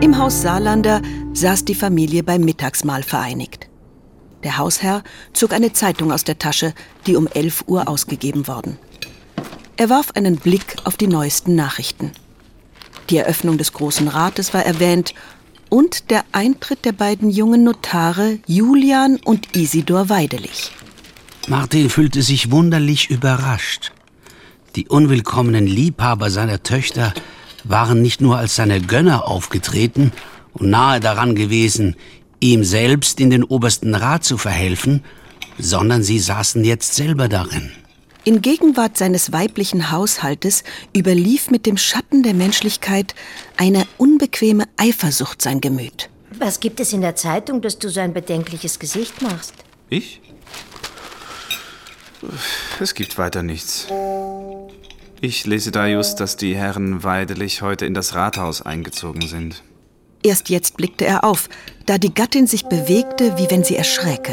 Im Haus Saarlander saß die Familie beim Mittagsmahl vereinigt. Der Hausherr zog eine Zeitung aus der Tasche, die um 11 Uhr ausgegeben worden. Er warf einen Blick auf die neuesten Nachrichten. Die Eröffnung des Großen Rates war erwähnt und der Eintritt der beiden jungen Notare Julian und Isidor Weidelich. Martin fühlte sich wunderlich überrascht. Die unwillkommenen Liebhaber seiner Töchter waren nicht nur als seine Gönner aufgetreten und nahe daran gewesen, ihm selbst in den obersten Rat zu verhelfen, sondern sie saßen jetzt selber darin. In Gegenwart seines weiblichen Haushaltes überlief mit dem Schatten der Menschlichkeit eine unbequeme Eifersucht sein Gemüt. Was gibt es in der Zeitung, dass du so ein bedenkliches Gesicht machst? Ich? Es gibt weiter nichts. Ich lese da just, dass die Herren Weidelich heute in das Rathaus eingezogen sind. Erst jetzt blickte er auf, da die Gattin sich bewegte, wie wenn sie erschräke.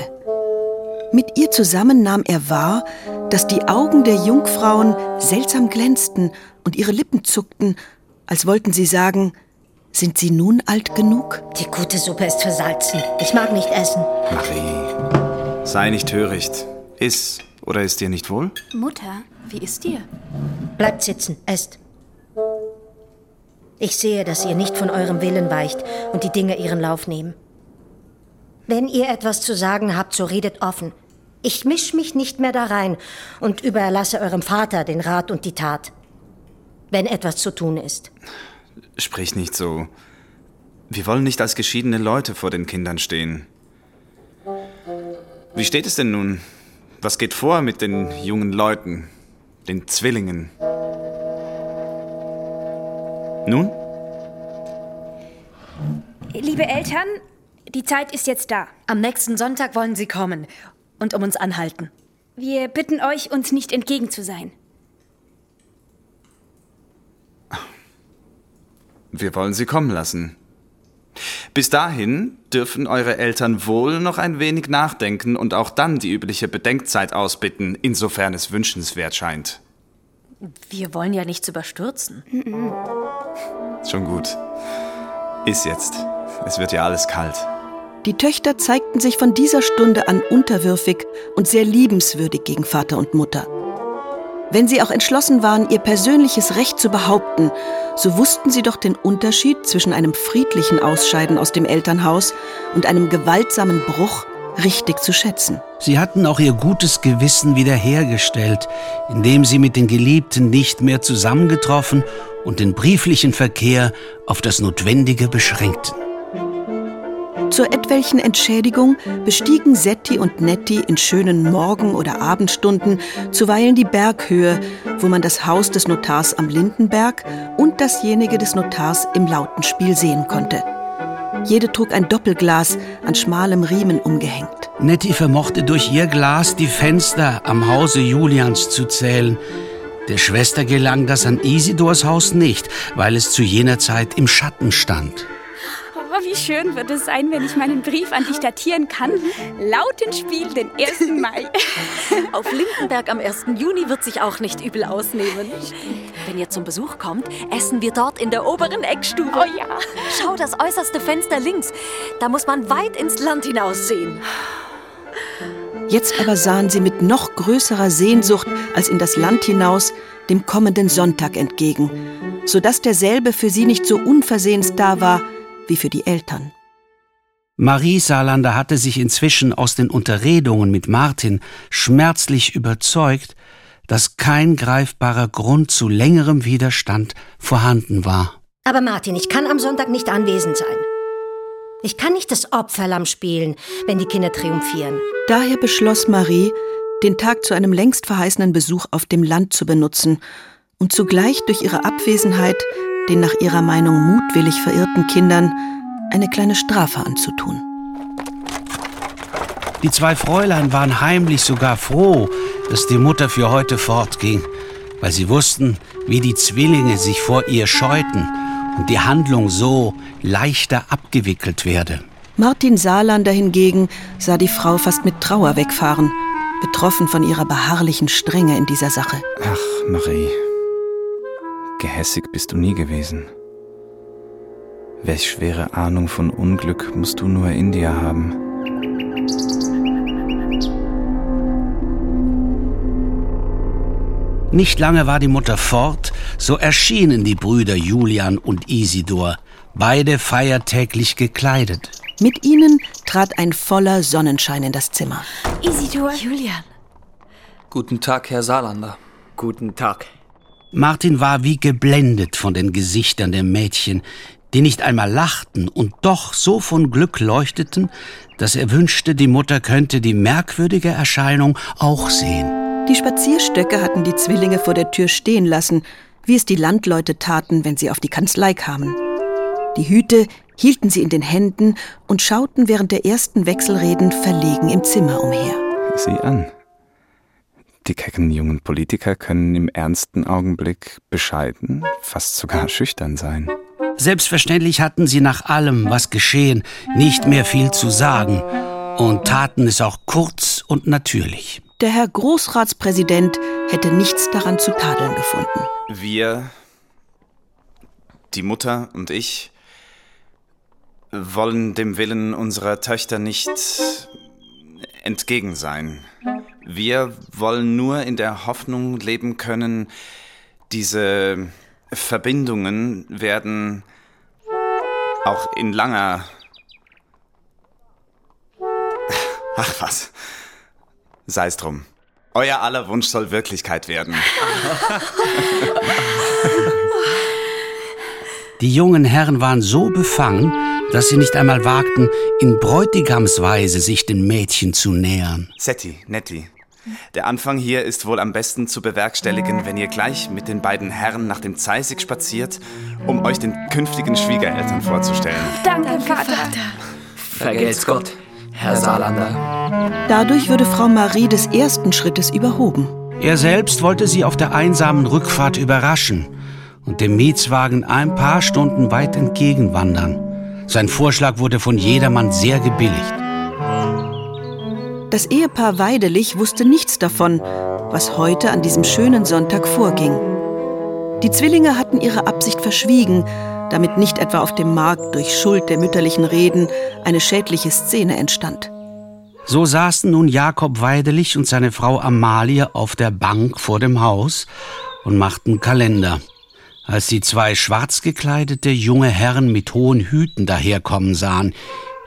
Mit ihr zusammen nahm er wahr, dass die Augen der Jungfrauen seltsam glänzten und ihre Lippen zuckten, als wollten sie sagen, sind sie nun alt genug? Die gute Suppe ist versalzen. Ich mag nicht essen. Marie, sei nicht töricht. Iss, oder ist dir nicht wohl? Mutter, wie ist dir? Bleibt sitzen, esst. Ich sehe, dass ihr nicht von eurem Willen weicht und die Dinge ihren Lauf nehmen. Wenn ihr etwas zu sagen habt, so redet offen. Ich misch mich nicht mehr da rein und überlasse eurem Vater den Rat und die Tat. Wenn etwas zu tun ist. Sprich nicht so. Wir wollen nicht als geschiedene Leute vor den Kindern stehen. Wie steht es denn nun? Was geht vor mit den jungen Leuten, den Zwillingen? Nun? Liebe Eltern, die Zeit ist jetzt da. Am nächsten Sonntag wollen sie kommen und um uns anhalten. Wir bitten euch, uns nicht entgegen zu sein. Wir wollen sie kommen lassen. Bis dahin dürfen eure Eltern wohl noch ein wenig nachdenken und auch dann die übliche Bedenkzeit ausbitten, insofern es wünschenswert scheint. Wir wollen ja nichts überstürzen. Schon gut. Iss jetzt. Es wird ja alles kalt. Die Töchter zeigten sich von dieser Stunde an unterwürfig und sehr liebenswürdig gegen Vater und Mutter. Wenn sie auch entschlossen waren, ihr persönliches Recht zu behaupten, so wussten sie doch den Unterschied zwischen einem friedlichen Ausscheiden aus dem Elternhaus und einem gewaltsamen Bruch richtig zu schätzen. Sie hatten auch ihr gutes Gewissen wiederhergestellt, indem sie mit den Geliebten nicht mehr zusammengetroffen und den brieflichen Verkehr auf das Notwendige beschränkten. Zur etwelchen Entschädigung bestiegen Setti und Netti in schönen Morgen- oder Abendstunden zuweilen die Berghöhe, wo man das Haus des Notars am Lindenberg und dasjenige des Notars im Lautenspiel sehen konnte. Jede trug ein Doppelglas an schmalem Riemen umgehängt. Netti vermochte durch ihr Glas die Fenster am Hause Julians zu zählen. Der Schwester gelang das an Isidors Haus nicht, weil es zu jener Zeit im Schatten stand. Oh, wie schön wird es sein, wenn ich meinen Brief an dich datieren kann. Lautenspiel, den 1. Mai. Auf Lindenberg am 1. Juni wird sich auch nicht übel ausnehmen. Wenn ihr zum Besuch kommt, essen wir dort in der oberen Eckstube. Oh ja. Schau das äußerste Fenster links. Da muss man weit ins Land hinaussehen. Jetzt aber sahen sie mit noch größerer Sehnsucht als in das Land hinaus dem kommenden Sonntag entgegen, so dass derselbe für sie nicht so unversehens da war wie für die Eltern. Marie Saarlander hatte sich inzwischen aus den Unterredungen mit Martin schmerzlich überzeugt, dass kein greifbarer Grund zu längerem Widerstand vorhanden war. Aber Martin, ich kann am Sonntag nicht anwesend sein. Ich kann nicht das Opferlamm spielen, wenn die Kinder triumphieren. Daher beschloss Marie, den Tag zu einem längst verheißenen Besuch auf dem Land zu benutzen und zugleich durch ihre Abwesenheit den nach ihrer Meinung mutwillig verirrten Kindern eine kleine Strafe anzutun. Die zwei Fräulein waren heimlich sogar froh, dass die Mutter für heute fortging, weil sie wussten, wie die Zwillinge sich vor ihr scheuten und die Handlung so leichter abgewickelt werde. Martin Saarlander hingegen sah die Frau fast mit Trauer wegfahren, betroffen von ihrer beharrlichen Strenge in dieser Sache. Ach, Marie, gehässig bist du nie gewesen. Welch schwere Ahnung von Unglück musst du nur in dir haben. Nicht lange war die Mutter fort, so erschienen die Brüder Julian und Isidor, beide feiertäglich gekleidet. Mit ihnen trat ein voller Sonnenschein in das Zimmer. Isidor. Julian. Guten Tag, Herr Saarlander. Guten Tag. Martin war wie geblendet von den Gesichtern der Mädchen, die nicht einmal lachten und doch so von Glück leuchteten, dass er wünschte, die Mutter könnte die merkwürdige Erscheinung auch sehen. Die Spazierstöcke hatten die Zwillinge vor der Tür stehen lassen, wie es die Landleute taten, wenn sie auf die Kanzlei kamen. Die Hüte hielten sie in den Händen und schauten während der ersten Wechselreden verlegen im Zimmer umher. Sieh an. Die kecken jungen Politiker können im ernsten Augenblick bescheiden, fast sogar schüchtern sein. Selbstverständlich hatten sie nach allem, was geschehen, nicht mehr viel zu sagen und taten es auch kurz und natürlich. Der Herr Großratspräsident hätte nichts daran zu tadeln gefunden. Wir, die Mutter und ich, wollen dem Willen unserer Töchter nicht entgegen sein. Wir wollen nur in der Hoffnung leben können, diese Verbindungen werden auch in langer... Ach was, sei es drum. Euer aller Wunsch soll Wirklichkeit werden. Die jungen Herren waren so befangen, dass sie nicht einmal wagten, in Bräutigamsweise sich den Mädchen zu nähern. Setti, Netti, der Anfang hier ist wohl am besten zu bewerkstelligen, wenn ihr gleich mit den beiden Herren nach dem Zeisig spaziert, um euch den künftigen Schwiegereltern vorzustellen. Danke, Vater. Vergelt's Gott, Herr Saarlander. Dadurch würde Frau Marie des ersten Schrittes überhoben. Er selbst wollte sie auf der einsamen Rückfahrt überraschen und dem Mietswagen ein paar Stunden weit entgegenwandern. Sein Vorschlag wurde von jedermann sehr gebilligt. Das Ehepaar Weidelich wusste nichts davon, was heute an diesem schönen Sonntag vorging. Die Zwillinge hatten ihre Absicht verschwiegen, damit nicht etwa auf dem Markt durch Schuld der mütterlichen Reden eine schädliche Szene entstand. So saßen nun Jakob Weidelich und seine Frau Amalie auf der Bank vor dem Haus und machten Kalender. Als die zwei schwarz gekleidete junge Herren mit hohen Hüten daherkommen sahen,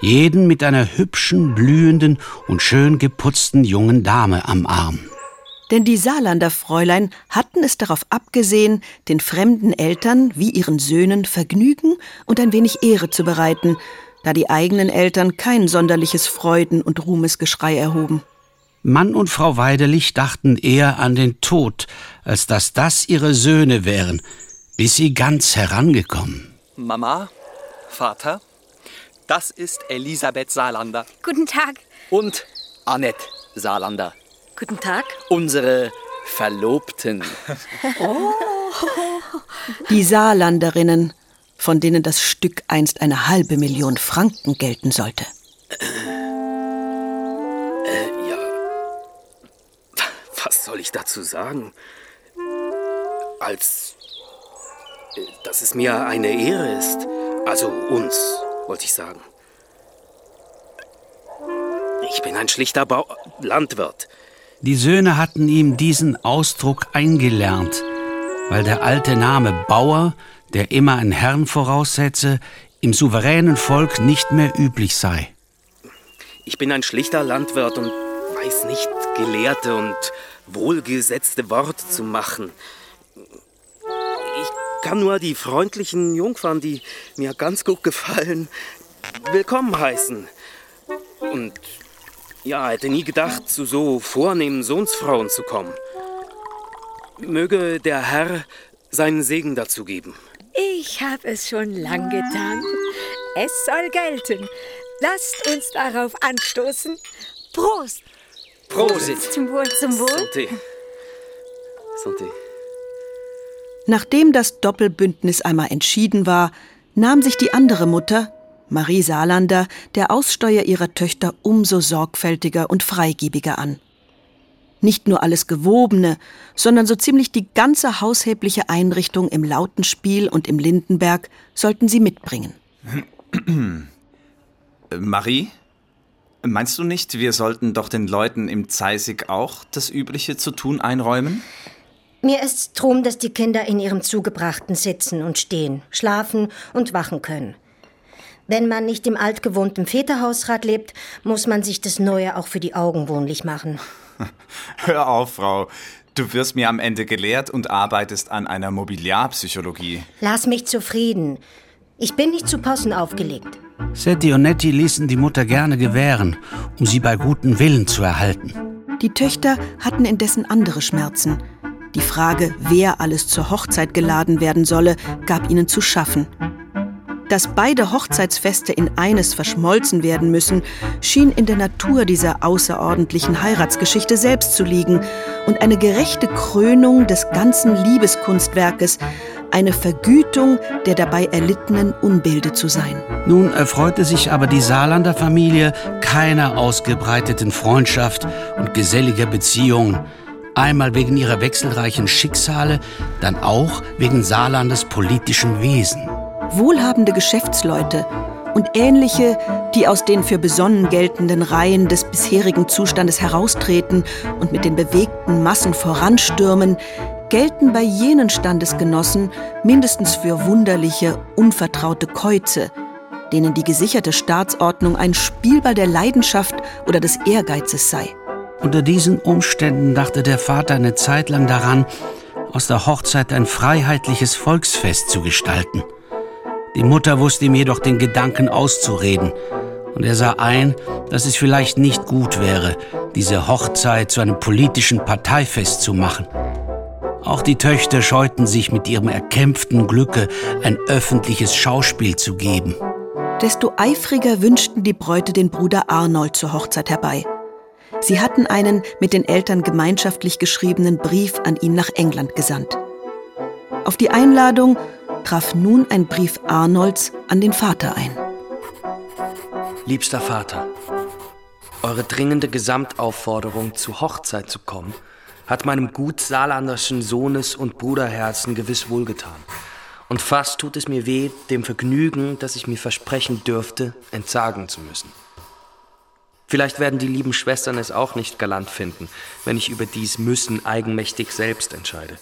jeden mit einer hübschen, blühenden und schön geputzten jungen Dame am Arm. Denn die Saarlander Fräulein hatten es darauf abgesehen, den fremden Eltern wie ihren Söhnen Vergnügen und ein wenig Ehre zu bereiten, da die eigenen Eltern kein sonderliches Freuden- und Ruhmesgeschrei erhoben. Mann und Frau Weidelich dachten eher an den Tod, als dass das ihre Söhne wären, bis sie ganz herangekommen. Mama, Vater, das ist Elisabeth Saarlander Guten Tag. Und Annette Saarlander. Guten Tag. Unsere Verlobten. Die Saarlanderinnen, von denen das Stück einst eine halbe Million Franken gelten sollte. Was soll ich dazu sagen? Als äh, dass es mir eine Ehre ist. Also uns, wollte ich sagen. Ich bin ein schlichter Bau Landwirt. Die Söhne hatten ihm diesen Ausdruck eingelernt, weil der alte Name Bauer, der immer einen Herrn voraussetze, im souveränen Volk nicht mehr üblich sei. Ich bin ein schlichter Landwirt und weiß nicht gelehrte und wohlgesetzte Worte zu machen. Ich kann nur die freundlichen Jungfern, die mir ganz gut gefallen, willkommen heißen. Und ja, hätte nie gedacht, zu so vornehmen Sohnsfrauen zu kommen. Möge der Herr seinen Segen dazu geben. Ich habe es schon lang getan. Es soll gelten. Lasst uns darauf anstoßen. Prost! Prosit. Zum Wohl. Zum Wohl. Santé. Santé. Nachdem das Doppelbündnis einmal entschieden war, nahm sich die andere Mutter, Marie Saarlander, der Aussteuer ihrer Töchter umso sorgfältiger und freigebiger an. Nicht nur alles Gewobene, sondern so ziemlich die ganze haushälbliche Einrichtung im Lautenspiel und im Lindenberg sollten sie mitbringen. Marie? Meinst du nicht, wir sollten doch den Leuten im Zeisig auch das Übliche zu tun einräumen? Mir ist drum, dass die Kinder in ihrem Zugebrachten sitzen und stehen, schlafen und wachen können. Wenn man nicht im altgewohnten Väterhausrat lebt, muss man sich das Neue auch für die Augen wohnlich machen. Hör auf, Frau. Du wirst mir am Ende gelehrt und arbeitest an einer Mobiliarpsychologie. Lass mich zufrieden. Ich bin nicht zu Possen aufgelegt. Setti und Nettie ließen die Mutter gerne gewähren, um sie bei gutem Willen zu erhalten. Die Töchter hatten indessen andere Schmerzen. Die Frage, wer alles zur Hochzeit geladen werden solle, gab ihnen zu schaffen. Dass beide Hochzeitsfeste in eines verschmolzen werden müssen, schien in der Natur dieser außerordentlichen Heiratsgeschichte selbst zu liegen und eine gerechte Krönung des ganzen Liebeskunstwerkes, eine Vergütung der dabei erlittenen Unbilde zu sein. Nun erfreute sich aber die Saarlander Familie keiner ausgebreiteten Freundschaft und geselliger Beziehungen. Einmal wegen ihrer wechselreichen Schicksale, dann auch wegen Saarlandes politischem Wesen. Wohlhabende Geschäftsleute und ähnliche, die aus den für besonnen geltenden Reihen des bisherigen Zustandes heraustreten und mit den bewegten Massen voranstürmen, gelten bei jenen Standesgenossen mindestens für wunderliche, unvertraute Käuze, denen die gesicherte Staatsordnung ein Spielball der Leidenschaft oder des Ehrgeizes sei. Unter diesen Umständen dachte der Vater eine Zeit lang daran, aus der Hochzeit ein freiheitliches Volksfest zu gestalten. Die Mutter wusste ihm jedoch den Gedanken auszureden, und er sah ein, dass es vielleicht nicht gut wäre, diese Hochzeit zu einem politischen Parteifest zu machen. Auch die Töchter scheuten sich mit ihrem erkämpften Glücke ein öffentliches Schauspiel zu geben. Desto eifriger wünschten die Bräute den Bruder Arnold zur Hochzeit herbei. Sie hatten einen mit den Eltern gemeinschaftlich geschriebenen Brief an ihn nach England gesandt. Auf die Einladung traf nun ein Brief Arnolds an den Vater ein. Liebster Vater, eure dringende Gesamtaufforderung, zur Hochzeit zu kommen, hat meinem gut saarlanderschen Sohnes- und Bruderherzen gewiss wohlgetan. Und fast tut es mir weh, dem Vergnügen, das ich mir versprechen dürfte, entsagen zu müssen. Vielleicht werden die lieben Schwestern es auch nicht galant finden, wenn ich über dies Müssen eigenmächtig selbst entscheide.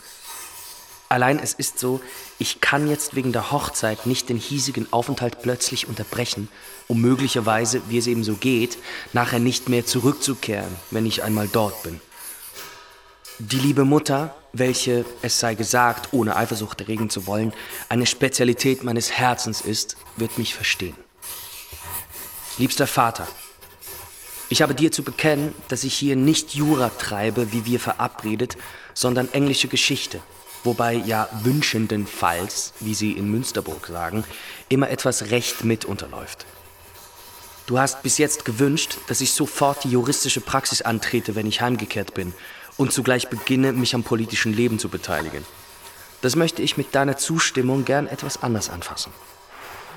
Allein es ist so, ich kann jetzt wegen der Hochzeit nicht den hiesigen Aufenthalt plötzlich unterbrechen, um möglicherweise, wie es eben so geht, nachher nicht mehr zurückzukehren, wenn ich einmal dort bin. Die liebe Mutter, welche, es sei gesagt, ohne Eifersucht erregen zu wollen, eine Spezialität meines Herzens ist, wird mich verstehen. Liebster Vater, ich habe dir zu bekennen, dass ich hier nicht Jura treibe, wie wir verabredet, sondern englische Geschichte, wobei ja wünschendenfalls, wie sie in Münsterburg sagen, immer etwas Recht mit unterläuft. Du hast bis jetzt gewünscht, dass ich sofort die juristische Praxis antrete, wenn ich heimgekehrt bin und zugleich beginne, mich am politischen Leben zu beteiligen. Das möchte ich mit deiner Zustimmung gern etwas anders anfassen.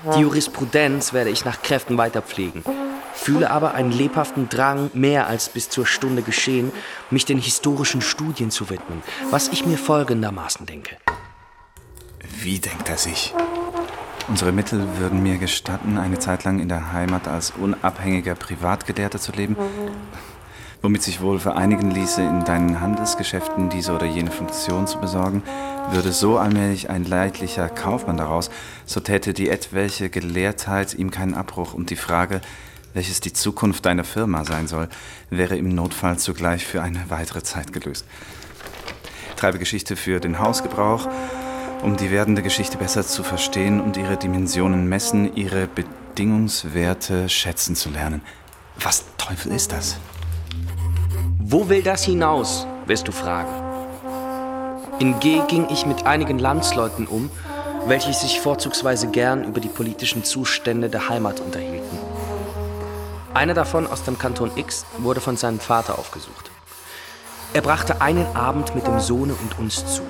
Die Jurisprudenz werde ich nach Kräften weiterpflegen, fühle aber einen lebhaften Drang, mehr als bis zur Stunde geschehen, mich den historischen Studien zu widmen, was ich mir folgendermaßen denke. Wie denkt er sich? Unsere Mittel würden mir gestatten, eine Zeit lang in der Heimat als unabhängiger Privatgelehrter zu leben, womit sich wohl vereinigen ließe, in deinen Handelsgeschäften diese oder jene Funktion zu besorgen, würde so allmählich ein leidlicher Kaufmann daraus, so täte die etwelche Gelehrtheit ihm keinen Abbruch und die Frage, welches die Zukunft deiner Firma sein soll, wäre im Notfall zugleich für eine weitere Zeit gelöst. Treibe Geschichte für den Hausgebrauch, um die werdende Geschichte besser zu verstehen und ihre Dimensionen messen, ihre Bedingungswerte schätzen zu lernen. Was Teufel ist das? Wo will das hinaus, wirst du fragen. In G ging ich mit einigen Landsleuten um, welche sich vorzugsweise gern über die politischen Zustände der Heimat unterhielten. Einer davon aus dem Kanton X wurde von seinem Vater aufgesucht. Er brachte einen Abend mit dem Sohne und uns zu.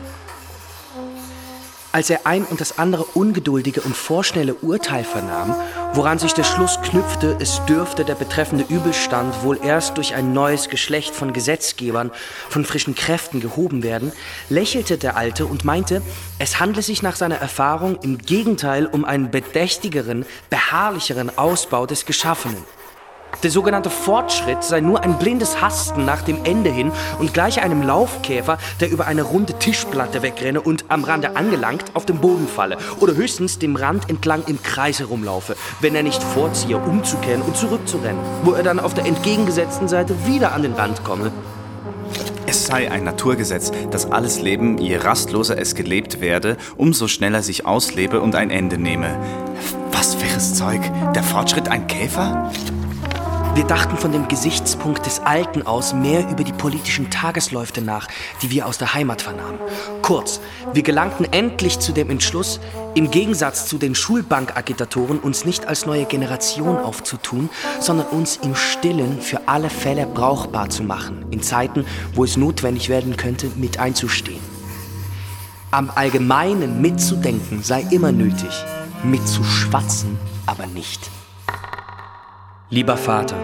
Als er ein und das andere ungeduldige und vorschnelle Urteil vernahm, woran sich der Schluss knüpfte, es dürfte der betreffende Übelstand wohl erst durch ein neues Geschlecht von Gesetzgebern, von frischen Kräften gehoben werden, lächelte der Alte und meinte, es handle sich nach seiner Erfahrung im Gegenteil um einen bedächtigeren, beharrlicheren Ausbau des Geschaffenen. Der sogenannte Fortschritt sei nur ein blindes Hasten nach dem Ende hin und gleich einem Laufkäfer, der über eine runde Tischplatte wegrenne und am Rande angelangt auf den Boden falle oder höchstens dem Rand entlang im Kreis herumlaufe, wenn er nicht vorziehe, umzukehren und zurückzurennen, wo er dann auf der entgegengesetzten Seite wieder an den Rand komme. Es sei ein Naturgesetz, dass alles Leben, je rastloser es gelebt werde, umso schneller sich auslebe und ein Ende nehme. Was wirres Zeug? Der Fortschritt ein Käfer? Wir dachten von dem Gesichtspunkt des Alten aus mehr über die politischen Tagesläufe nach, die wir aus der Heimat vernahmen. Kurz, wir gelangten endlich zu dem Entschluss, im Gegensatz zu den Schulbankagitatoren uns nicht als neue Generation aufzutun, sondern uns im Stillen für alle Fälle brauchbar zu machen, in Zeiten, wo es notwendig werden könnte, mit einzustehen. Am Allgemeinen mitzudenken sei immer nötig, mitzuschwatzen aber nicht. Lieber Vater,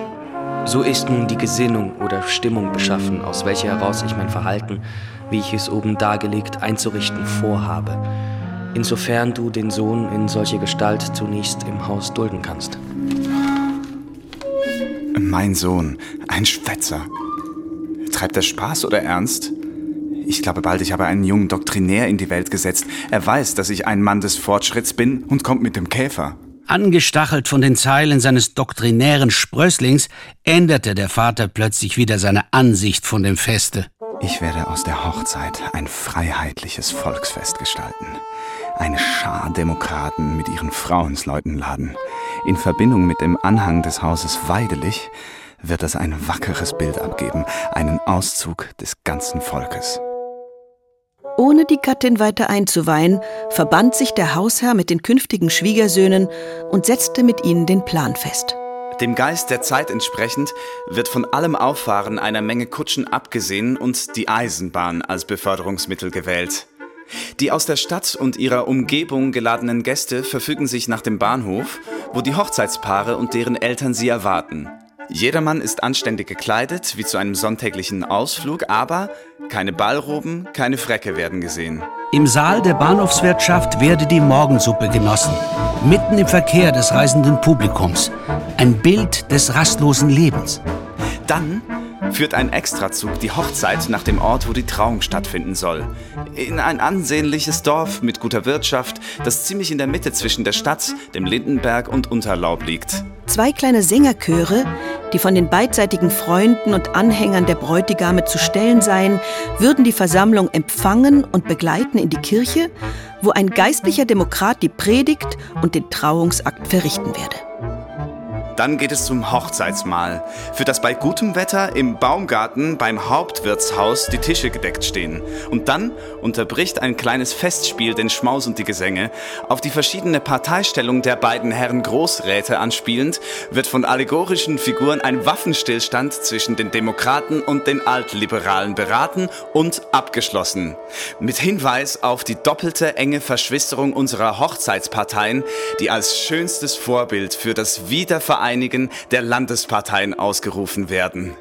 so ist nun die Gesinnung oder Stimmung beschaffen, aus welcher heraus ich mein Verhalten, wie ich es oben dargelegt, einzurichten vorhabe, insofern du den Sohn in solche Gestalt zunächst im Haus dulden kannst. Mein Sohn, ein Schwätzer. Treibt er Spaß oder Ernst? Ich glaube bald, ich habe einen jungen Doktrinär in die Welt gesetzt. Er weiß, dass ich ein Mann des Fortschritts bin und kommt mit dem Käfer. Angestachelt von den Zeilen seines doktrinären Sprösslings, änderte der Vater plötzlich wieder seine Ansicht von dem Feste. Ich werde aus der Hochzeit ein freiheitliches Volksfest gestalten. Eine Schar Demokraten mit ihren Frauensleuten laden. In Verbindung mit dem Anhang des Hauses Weidelich wird es ein wackeres Bild abgeben, einen Auszug des ganzen Volkes. Ohne die Gattin weiter einzuweihen, verband sich der Hausherr mit den künftigen Schwiegersöhnen und setzte mit ihnen den Plan fest. Dem Geist der Zeit entsprechend wird von allem Auffahren einer Menge Kutschen abgesehen und die Eisenbahn als Beförderungsmittel gewählt. Die aus der Stadt und ihrer Umgebung geladenen Gäste verfügen sich nach dem Bahnhof, wo die Hochzeitspaare und deren Eltern sie erwarten. Jedermann ist anständig gekleidet, wie zu einem sonntäglichen Ausflug, aber keine Ballroben, keine Frecke werden gesehen. Im Saal der Bahnhofswirtschaft werde die Morgensuppe genossen, mitten im Verkehr des reisenden Publikums. Ein Bild des rastlosen Lebens. Dann führt ein Extrazug die Hochzeit nach dem Ort, wo die Trauung stattfinden soll. In ein ansehnliches Dorf mit guter Wirtschaft, das ziemlich in der Mitte zwischen der Stadt, dem Lindenberg und Unterlaub liegt. Zwei kleine Sängerchöre, die von den beidseitigen Freunden und Anhängern der Bräutigame zu stellen seien, würden die Versammlung empfangen und begleiten in die Kirche, wo ein geistlicher Demokrat die Predigt und den Trauungsakt verrichten werde. Dann geht es zum Hochzeitsmahl, für das bei gutem Wetter im Baumgarten beim Hauptwirtshaus die Tische gedeckt stehen. Und dann unterbricht ein kleines Festspiel den Schmaus und die Gesänge. Auf die verschiedene Parteistellung der beiden Herren Großräte anspielend, wird von allegorischen Figuren ein Waffenstillstand zwischen den Demokraten und den Altliberalen beraten und abgeschlossen. Mit Hinweis auf die doppelte enge Verschwisterung unserer Hochzeitsparteien, die als schönstes Vorbild für das Wiedervereinigen einigen der Landesparteien ausgerufen werden.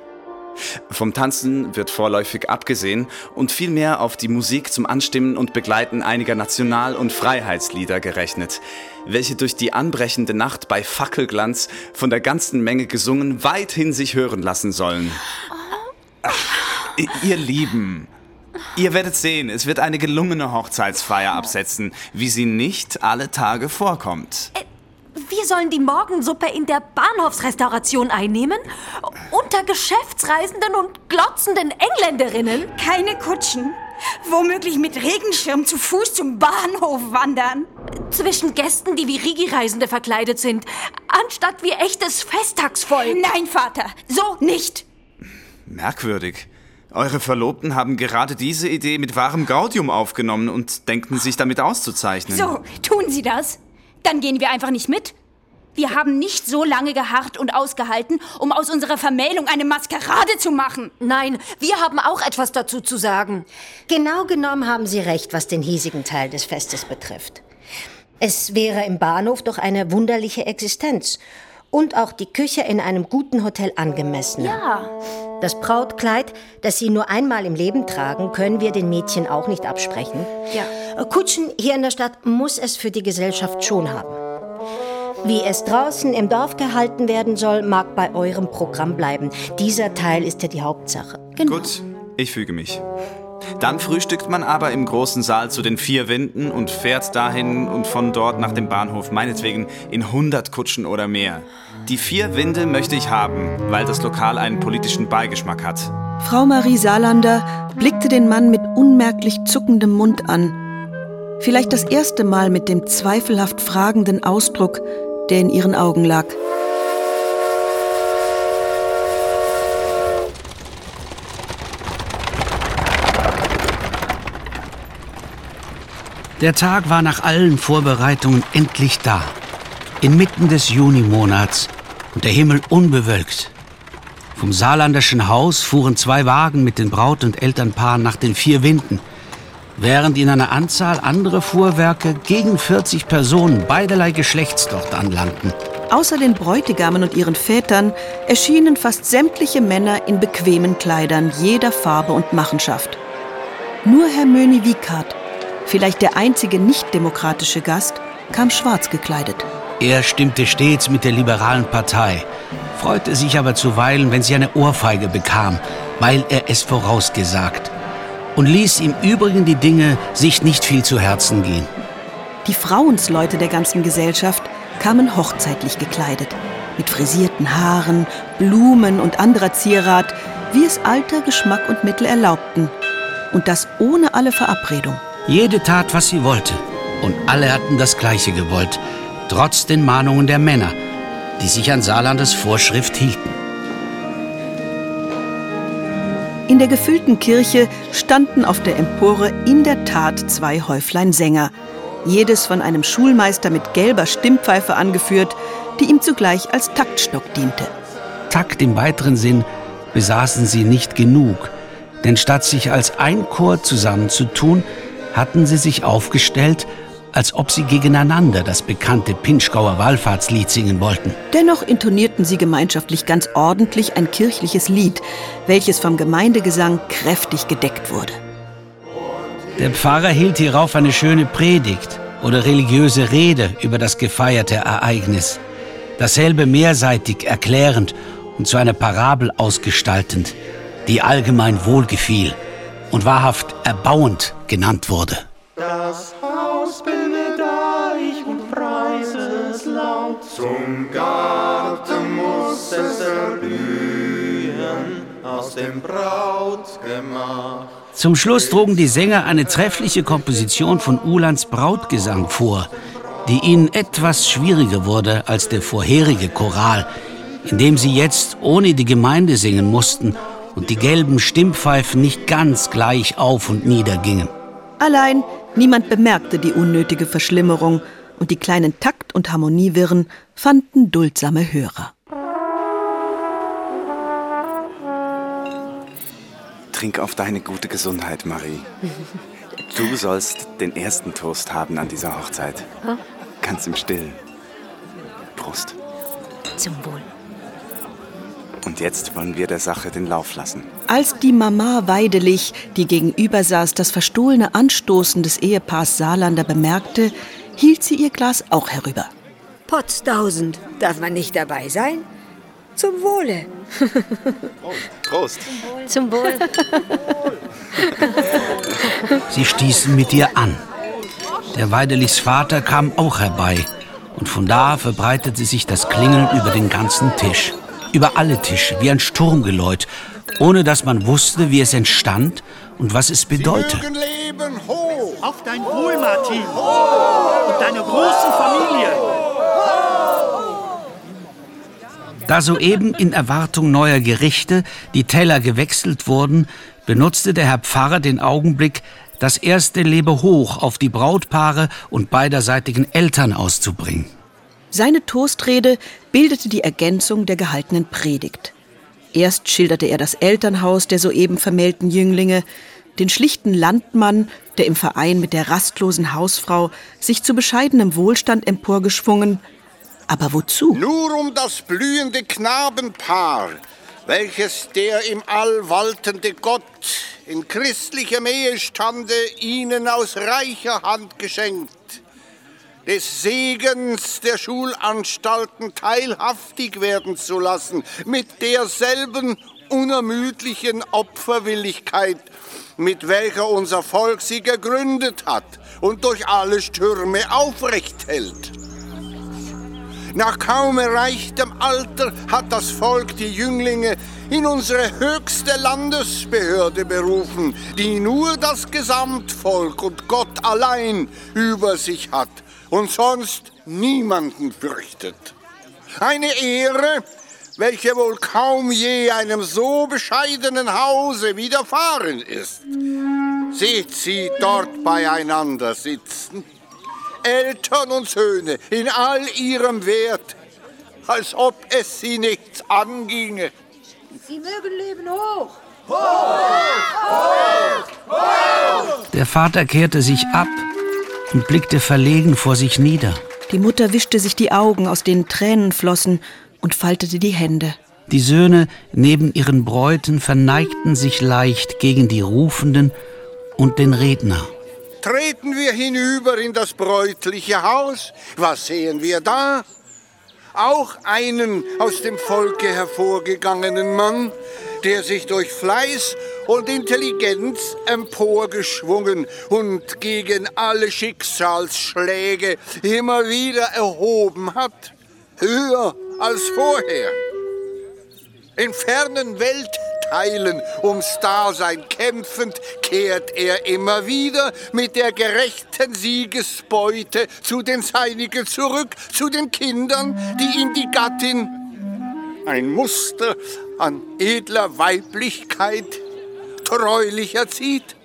Vom Tanzen wird vorläufig abgesehen und vielmehr auf die Musik zum Anstimmen und Begleiten einiger National- und Freiheitslieder gerechnet, welche durch die anbrechende Nacht bei Fackelglanz von der ganzen Menge gesungen weithin sich hören lassen sollen. Ach, ihr Lieben, ihr werdet sehen, es wird eine gelungene Hochzeitsfeier absetzen, wie sie nicht alle Tage vorkommt. Wir sollen die Morgensuppe in der Bahnhofsrestauration einnehmen? Unter Geschäftsreisenden und glotzenden Engländerinnen? Keine Kutschen. Womöglich mit Regenschirm zu Fuß zum Bahnhof wandern. Zwischen Gästen, die wie Rigi-Reisende verkleidet sind, anstatt wie echtes Festtagsvolk. Nein, Vater, so nicht. Merkwürdig. Eure Verlobten haben gerade diese Idee mit wahrem Gaudium aufgenommen und denken sich damit auszuzeichnen. So, tun sie das? Dann gehen wir einfach nicht mit. Wir haben nicht so lange geharrt und ausgehalten, um aus unserer Vermählung eine Maskerade zu machen. Nein, wir haben auch etwas dazu zu sagen. Genau genommen haben Sie recht, was den hiesigen Teil des Festes betrifft. Es wäre im Bahnhof doch eine wunderliche Existenz. Und auch die Küche in einem guten Hotel angemessen. Ja. Das Brautkleid, das Sie nur einmal im Leben tragen, können wir den Mädchen auch nicht absprechen. Ja. Kutschen hier in der Stadt muss es für die Gesellschaft schon haben. Wie es draußen im Dorf gehalten werden soll, mag bei eurem Programm bleiben. Dieser Teil ist ja die Hauptsache. Genau. Gut, ich füge mich. Dann frühstückt man aber im großen Saal zu den vier Winden und fährt dahin und von dort nach dem Bahnhof, meinetwegen in 100 Kutschen oder mehr. Die vier Winde möchte ich haben, weil das Lokal einen politischen Beigeschmack hat. Frau Marie Salander blickte den Mann mit unmerklich zuckendem Mund an. Vielleicht das erste Mal mit dem zweifelhaft fragenden Ausdruck, der in ihren Augen lag. Der Tag war nach allen Vorbereitungen endlich da. Inmitten des Junimonats und der Himmel unbewölkt. Vom saarländischen Haus fuhren zwei Wagen mit den Braut- und Elternpaaren nach den vier Winden, während in einer Anzahl andere Fuhrwerke gegen 40 Personen beiderlei Geschlechts dort anlangten. Außer den Bräutigamen und ihren Vätern erschienen fast sämtliche Männer in bequemen Kleidern jeder Farbe und Machenschaft. Nur Herr Möni Wiekart, vielleicht der einzige nicht-demokratische Gast, kam schwarz gekleidet. Er stimmte stets mit der liberalen Partei, freute sich aber zuweilen, wenn sie eine Ohrfeige bekam, weil er es vorausgesagt, und ließ im Übrigen die Dinge sich nicht viel zu Herzen gehen. Die Frauensleute der ganzen Gesellschaft kamen hochzeitlich gekleidet, mit frisierten Haaren, Blumen und anderer Zierat, wie es Alter, Geschmack und Mittel erlaubten. Und das ohne alle Verabredung. Jede tat, was sie wollte, und alle hatten das Gleiche gewollt, trotz den Mahnungen der Männer, die sich an Saarlandes Vorschrift hielten. In der gefüllten Kirche standen auf der Empore in der Tat zwei Häuflein Sänger, jedes von einem Schulmeister mit gelber Stimmpfeife angeführt, die ihm zugleich als Taktstock diente. Takt im weiteren Sinn besaßen sie nicht genug, denn statt sich als ein Chor zusammenzutun, hatten sie sich aufgestellt, als ob sie gegeneinander das bekannte Pinschgauer Wallfahrtslied singen wollten. Dennoch intonierten sie gemeinschaftlich ganz ordentlich ein kirchliches Lied, welches vom Gemeindegesang kräftig gedeckt wurde. Der Pfarrer hielt hierauf eine schöne Predigt oder religiöse Rede über das gefeierte Ereignis, dasselbe mehrseitig erklärend und zu einer Parabel ausgestaltend, die allgemein wohlgefiel und wahrhaft erbauend genannt wurde. Das Haus bildet reich und preise es laut. Zum Garten muss es erblühen aus dem Brautgemach. Zum Schluss trugen die Sänger eine treffliche Komposition von Ulands Brautgesang vor, die ihnen etwas schwieriger wurde als der vorherige Choral, in dem sie jetzt ohne die Gemeinde singen mussten und die gelben Stimmpfeifen nicht ganz gleich auf und nieder gingen. Allein niemand bemerkte die unnötige Verschlimmerung und die kleinen Takt- und Harmoniewirren fanden duldsame Hörer. Trink auf deine gute Gesundheit, Marie. Du sollst den ersten Toast haben an dieser Hochzeit. Ganz im Stillen. Prost. Zum Wohl. Und jetzt wollen wir der Sache den Lauf lassen. Als die Mama Weidelich, die gegenüber saß, das verstohlene Anstoßen des Ehepaars Saarlander bemerkte, hielt sie ihr Glas auch herüber. Potztausend. Darf man nicht dabei sein? Zum Wohle. Prost. Zum Wohl. Sie stießen mit ihr an. Der Weidelichs Vater kam auch herbei. Und von da verbreitete sich das Klingeln über den ganzen Tisch. Über alle Tische, wie ein Sturmgeläut, ohne dass man wusste, wie es entstand und was es bedeute. leben hoch. Auf dein Wohl, Martin. Und deine großen Familie. Da soeben in Erwartung neuer Gerichte die Teller gewechselt wurden, benutzte der Herr Pfarrer den Augenblick, das erste Lebehoch auf die Brautpaare und beiderseitigen Eltern auszubringen. Seine Toastrede bildete die Ergänzung der gehaltenen Predigt. Erst schilderte er das Elternhaus der soeben vermählten Jünglinge, den schlichten Landmann, der im Verein mit der rastlosen Hausfrau sich zu bescheidenem Wohlstand emporgeschwungen. Aber wozu? Nur um das blühende Knabenpaar, welches der im All waltende Gott in christlichem Ehestande ihnen aus reicher Hand geschenkt, des Segens der Schulanstalten teilhaftig werden zu lassen, mit derselben unermüdlichen Opferwilligkeit, mit welcher unser Volk sie gegründet hat und durch alle Stürme aufrecht hält. Nach kaum erreichtem Alter hat das Volk die Jünglinge in unsere höchste Landesbehörde berufen, die nur das Gesamtvolk und Gott allein über sich hat und sonst niemanden fürchtet. Eine Ehre, welche wohl kaum je einem so bescheidenen Hause widerfahren ist. Seht sie dort beieinander sitzen, Eltern und Söhne in all ihrem Wert, als ob es sie nichts anginge. Sie mögen leben hoch. Der Vater kehrte sich ab und blickte verlegen vor sich nieder. Die Mutter wischte sich die Augen, aus denen Tränen flossen, und faltete die Hände. Die Söhne neben ihren Bräuten verneigten sich leicht gegen die Rufenden und den Redner. Treten wir hinüber in das bräutliche Haus. Was sehen wir da? Auch einen aus dem Volke hervorgegangenen Mann, der sich durch Fleiß und Intelligenz emporgeschwungen und gegen alle Schicksalsschläge immer wieder erhoben hat, höher als vorher. In fernen Weltteilen ums Dasein kämpfend, kehrt er immer wieder mit der gerechten Siegesbeute zu den Seinigen zurück, zu den Kindern, die ihm die Gattin, ein Muster an edler Weiblichkeit, treulich erzieht.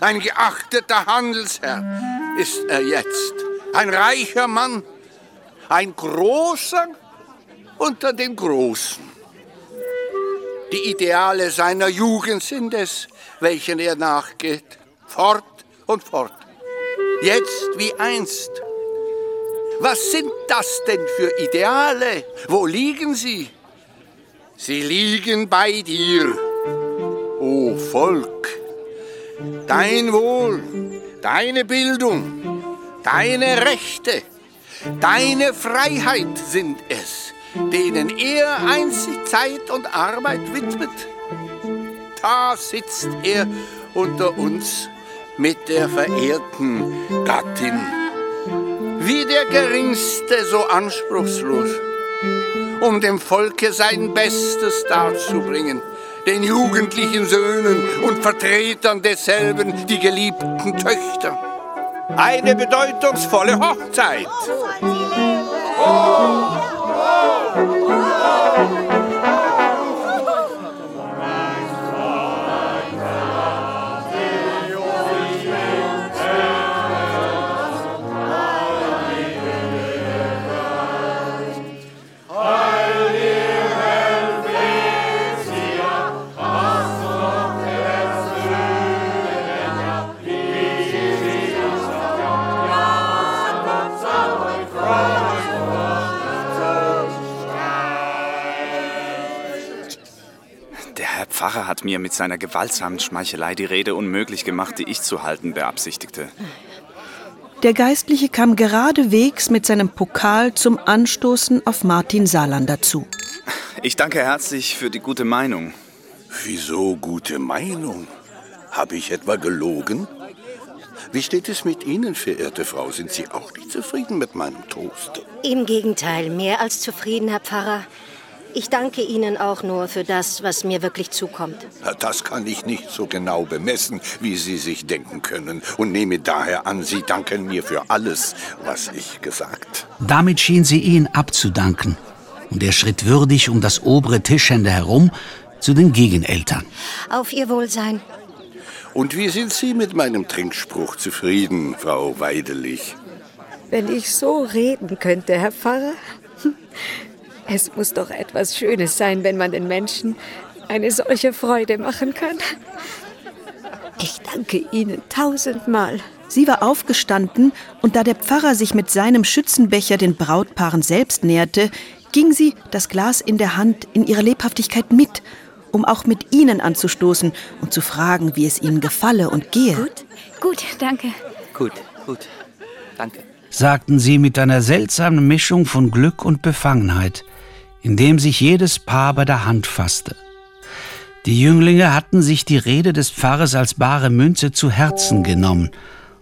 Ein geachteter Handelsherr ist er jetzt, ein reicher Mann, ein großer unter den Großen. Die Ideale seiner Jugend sind es, welchen er nachgeht, fort und fort. Jetzt wie einst. Was sind das denn für Ideale? Wo liegen sie? Sie liegen bei dir, o Volk. Dein Wohl, deine Bildung, deine Rechte, deine Freiheit sind es, denen er einzig Zeit und Arbeit widmet. Da sitzt er unter uns mit der verehrten Gattin, wie der Geringste so anspruchslos, um dem Volke sein Bestes darzubringen, den jugendlichen Söhnen und Vertretern desselben die geliebten Töchter. Eine bedeutungsvolle Hochzeit. Der Pfarrer hat mir mit seiner gewaltsamen Schmeichelei die Rede unmöglich gemacht, die ich zu halten beabsichtigte. Der Geistliche kam geradewegs mit seinem Pokal zum Anstoßen auf Martin Salander zu. Ich danke herzlich für die gute Meinung. Wieso gute Meinung? Habe ich etwa gelogen? Wie steht es mit Ihnen, verehrte Frau? Sind Sie auch nicht zufrieden mit meinem Toast? Im Gegenteil, mehr als zufrieden, Herr Pfarrer. Ich danke Ihnen auch nur für das, was mir wirklich zukommt. Das kann ich nicht so genau bemessen, wie Sie sich denken können, und nehme daher an, Sie danken mir für alles, was ich gesagt. Damit schien sie ihn abzudanken, und er schritt würdig um das obere Tischende herum zu den Gegeneltern. Auf Ihr Wohlsein. Und wie sind Sie mit meinem Trinkspruch zufrieden, Frau Weidelich? wenn ich so reden könnte, Herr Pfarrer. Es muss doch etwas Schönes sein, wenn man den Menschen eine solche Freude machen kann. Ich danke Ihnen tausendmal. Sie war aufgestanden, und da der Pfarrer sich mit seinem Schützenbecher den Brautpaaren selbst näherte, ging sie, das Glas in der Hand, in ihrer Lebhaftigkeit mit, um auch mit ihnen anzustoßen und zu fragen, wie es ihnen gefalle und gehe. Gut, gut, danke. Gut, gut. Danke. sagten sie mit einer seltsamen Mischung von Glück und Befangenheit, indem sich jedes Paar bei der Hand fasste. Die Jünglinge hatten sich die Rede des Pfarrers als bare Münze zu Herzen genommen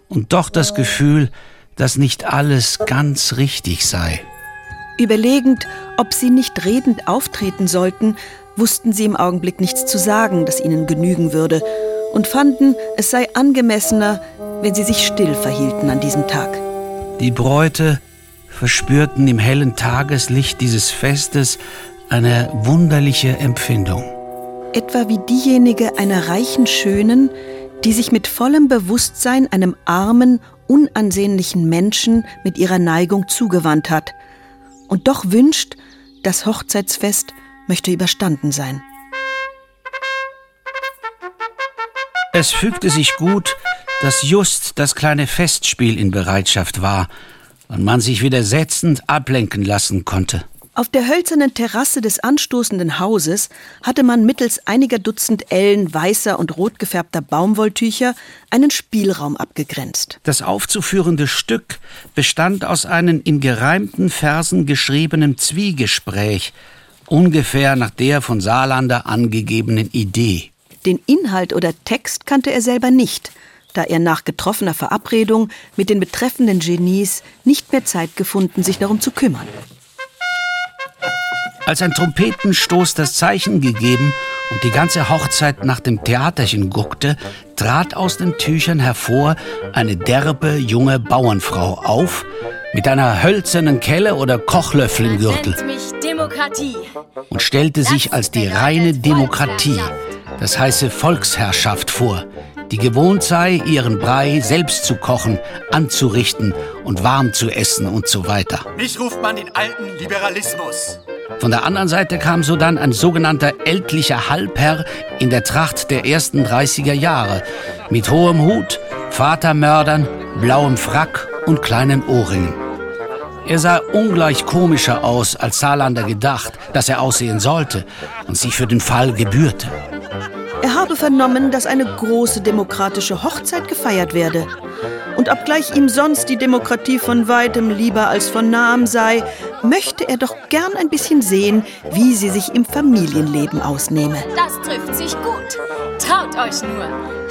und doch das Gefühl, dass nicht alles ganz richtig sei. Überlegend, ob sie nicht redend auftreten sollten, wussten sie im Augenblick nichts zu sagen, das ihnen genügen würde, und fanden, es sei angemessener, wenn sie sich still verhielten an diesem Tag. Die Bräute verspürten im hellen Tageslicht dieses Festes eine wunderliche Empfindung. Etwa wie diejenige einer reichen Schönen, die sich mit vollem Bewusstsein einem armen, unansehnlichen Menschen mit ihrer Neigung zugewandt hat und doch wünscht, das Hochzeitsfest möchte überstanden sein. Es fügte sich gut, dass just das kleine Festspiel in Bereitschaft war und man sich wieder setzend ablenken lassen konnte. Auf der hölzernen Terrasse des anstoßenden Hauses hatte man mittels einiger Dutzend Ellen weißer und rot gefärbter Baumwolltücher einen Spielraum abgegrenzt. Das aufzuführende Stück bestand aus einem in gereimten Versen geschriebenen Zwiegespräch, ungefähr nach der von Saarlander angegebenen Idee. Den Inhalt oder Text kannte er selber nicht, da er nach getroffener Verabredung mit den betreffenden Genies nicht mehr Zeit gefunden, sich darum zu kümmern. Als ein Trompetenstoß das Zeichen gegeben und die ganze Hochzeit nach dem Theaterchen guckte, trat aus den Tüchern hervor eine derbe junge Bauernfrau auf, mit einer hölzernen Kelle oder Kochlöffel im Gürtel Nennt mich Demokratie. und stellte sich als die reine Demokratie, das heiße Volksherrschaft vor, die gewohnt sei, ihren Brei selbst zu kochen, anzurichten und warm zu essen und so weiter. Mich ruft man den alten Liberalismus. Von der anderen Seite kam sodann ein sogenannter ältlicher Halbherr in der Tracht der ersten 30er Jahre, mit hohem Hut, Vatermördern, blauem Frack und kleinen Ohrringen. Er sah ungleich komischer aus, als Saarlander gedacht, dass er aussehen sollte und sich für den Fall gebührte. Er habe vernommen, dass eine große demokratische Hochzeit gefeiert werde. Und obgleich ihm sonst die Demokratie von weitem lieber als von nahem sei, möchte er doch gern ein bisschen sehen, wie sie sich im Familienleben ausnehme. Das trifft sich gut. Traut euch nur.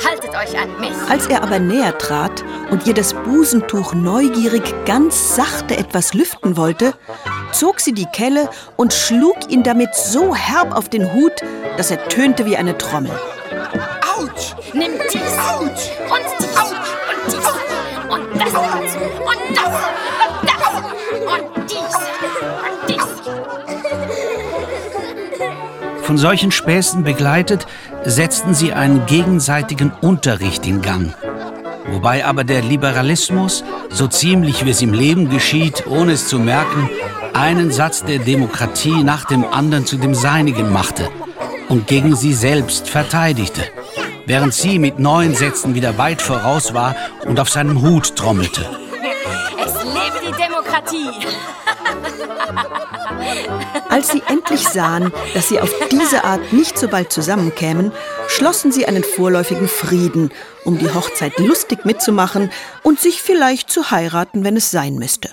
Haltet euch an mich. Als er aber näher trat und ihr das Busentuch neugierig ganz sachte etwas lüften wollte, zog sie die Kelle und schlug ihn damit so herb auf den Hut, dass er tönte wie eine Trommel. Autsch! Nimm dies Autsch! und dies Von solchen Späßen begleitet, setzten sie einen gegenseitigen Unterricht in Gang. Wobei aber der Liberalismus, so ziemlich wie es im Leben geschieht, ohne es zu merken, einen Satz der Demokratie nach dem anderen zu dem seinigen machte und gegen sie selbst verteidigte, während sie mit neuen Sätzen wieder weit voraus war und auf seinem Hut trommelte. Es lebe die Demokratie. Als sie endlich sahen, dass sie auf diese Art nicht so bald zusammenkämen, schlossen sie einen vorläufigen Frieden, um die Hochzeit lustig mitzumachen und sich vielleicht zu heiraten, wenn es sein müsste.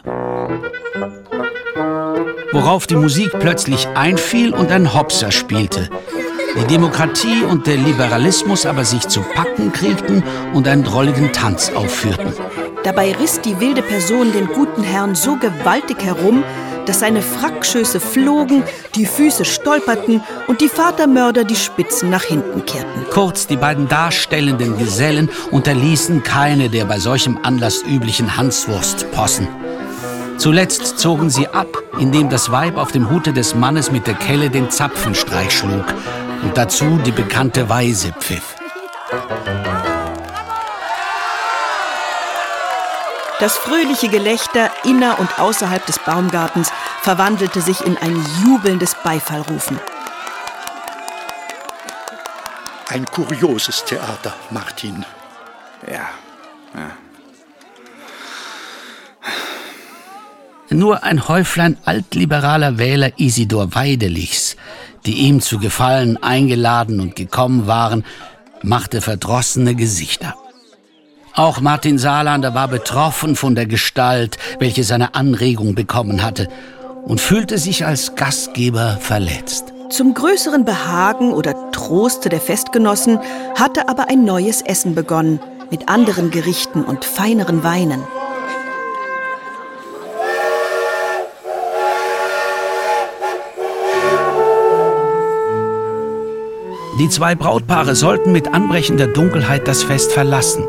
Worauf die Musik plötzlich einfiel und ein Hopser spielte. Die Demokratie und der Liberalismus aber sich zu packen kriegten und einen drolligen Tanz aufführten. Dabei riss die wilde Person den guten Herrn so gewaltig herum, dass seine Frackschöße flogen, die Füße stolperten und die Vatermörder die Spitzen nach hinten kehrten. Kurz, die beiden darstellenden Gesellen unterließen keine der bei solchem Anlass üblichen Hanswurstpossen. Zuletzt zogen sie ab, indem das Weib auf dem Hute des Mannes mit der Kelle den Zapfenstreich schlug und dazu die bekannte Weise pfiff. Das fröhliche Gelächter inner und außerhalb des Baumgartens verwandelte sich in ein jubelndes Beifallrufen. Ein kurioses Theater, Martin. Ja, ja. Nur ein Häuflein altliberaler Wähler Isidor Weidelichs, die ihm zu Gefallen eingeladen und gekommen waren, machte verdrossene Gesichter. Auch Martin Saarlander war betroffen von der Gestalt, welche seine Anregung bekommen hatte, und fühlte sich als Gastgeber verletzt. Zum größeren Behagen oder Troste der Festgenossen hatte aber ein neues Essen begonnen, mit anderen Gerichten und feineren Weinen. Die zwei Brautpaare sollten mit anbrechender Dunkelheit das Fest verlassen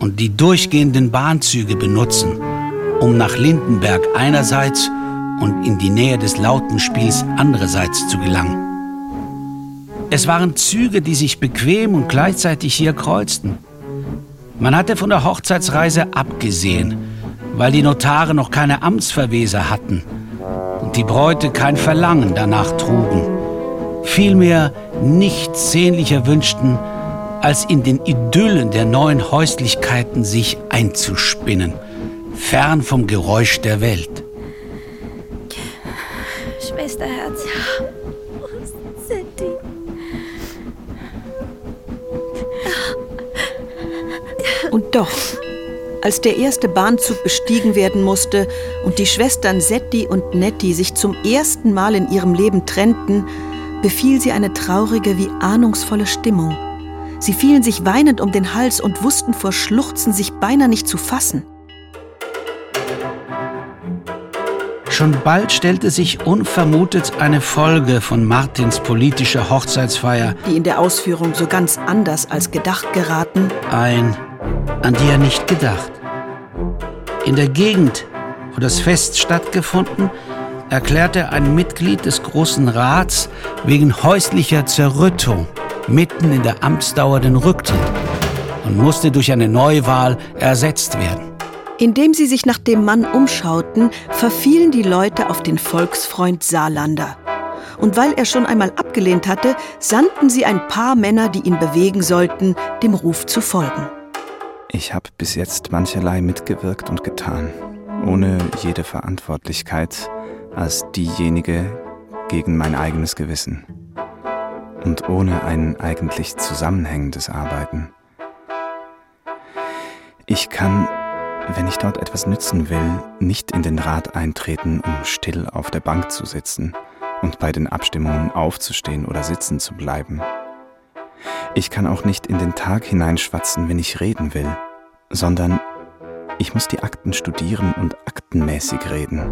und die durchgehenden Bahnzüge benutzen, um nach Lindenberg einerseits und in die Nähe des Lautenspiels andererseits zu gelangen. Es waren Züge, die sich bequem und gleichzeitig hier kreuzten. Man hatte von der Hochzeitsreise abgesehen, weil die Notare noch keine Amtsverweser hatten und die Bräute kein Verlangen danach trugen vielmehr nichts sehnlicher wünschten, als in den Idyllen der neuen Häuslichkeiten sich einzuspinnen, fern vom Geräusch der Welt. Schwesterherz. Wo sind die? Und doch, als der erste Bahnzug bestiegen werden musste und die Schwestern Setti und Netti sich zum ersten Mal in ihrem Leben trennten, befiel sie eine traurige wie ahnungsvolle Stimmung. Sie fielen sich weinend um den Hals und wussten vor Schluchzen sich beinahe nicht zu fassen. Schon bald stellte sich unvermutet eine Folge von Martins politischer Hochzeitsfeier, die in der Ausführung so ganz anders als gedacht geraten, ein, an die er nicht gedacht. In der Gegend, wo das Fest stattgefunden, erklärte ein Mitglied des Großen Rats wegen häuslicher Zerrüttung mitten in der Amtsdauer den Rücktritt und musste durch eine Neuwahl ersetzt werden. Indem sie sich nach dem Mann umschauten, verfielen die Leute auf den Volksfreund Saarlander. Und weil er schon einmal abgelehnt hatte, sandten sie ein paar Männer, die ihn bewegen sollten, dem Ruf zu folgen. Ich habe bis jetzt mancherlei mitgewirkt und getan, ohne jede Verantwortlichkeit als diejenige gegen mein eigenes Gewissen und ohne ein eigentlich zusammenhängendes Arbeiten. Ich kann, wenn ich dort etwas nützen will, nicht in den Rat eintreten, um still auf der Bank zu sitzen und bei den Abstimmungen aufzustehen oder sitzen zu bleiben. Ich kann auch nicht in den Tag hineinschwatzen, wenn ich reden will, sondern ich muss die Akten studieren und aktenmäßig reden.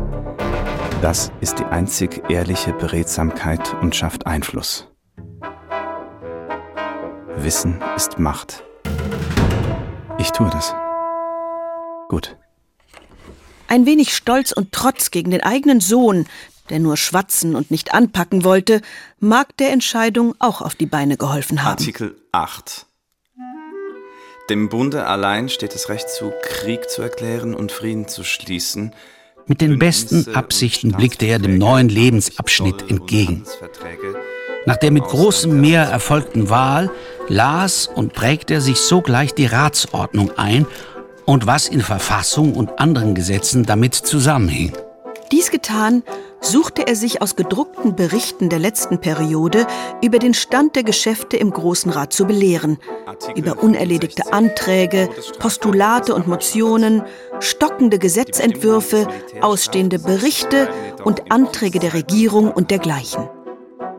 Das ist die einzig ehrliche Beredsamkeit und schafft Einfluss. Wissen ist Macht. Ich tue das. Gut. Ein wenig Stolz und Trotz gegen den eigenen Sohn, der nur schwatzen und nicht anpacken wollte, mag der Entscheidung auch auf die Beine geholfen haben. Artikel 8. Dem Bunde allein steht es Recht zu, Krieg zu erklären und Frieden zu schließen, mit den besten Absichten blickte er dem neuen Lebensabschnitt entgegen. Nach der mit großem Mehr erfolgten Wahl las und prägte er sich sogleich die Ratsordnung ein und was in Verfassung und anderen Gesetzen damit zusammenhing. Dies getan, suchte er sich aus gedruckten Berichten der letzten Periode über den Stand der Geschäfte im Großen Rat zu belehren, über unerledigte Anträge, Postulate und Motionen, stockende Gesetzentwürfe, ausstehende Berichte und Anträge der Regierung und dergleichen.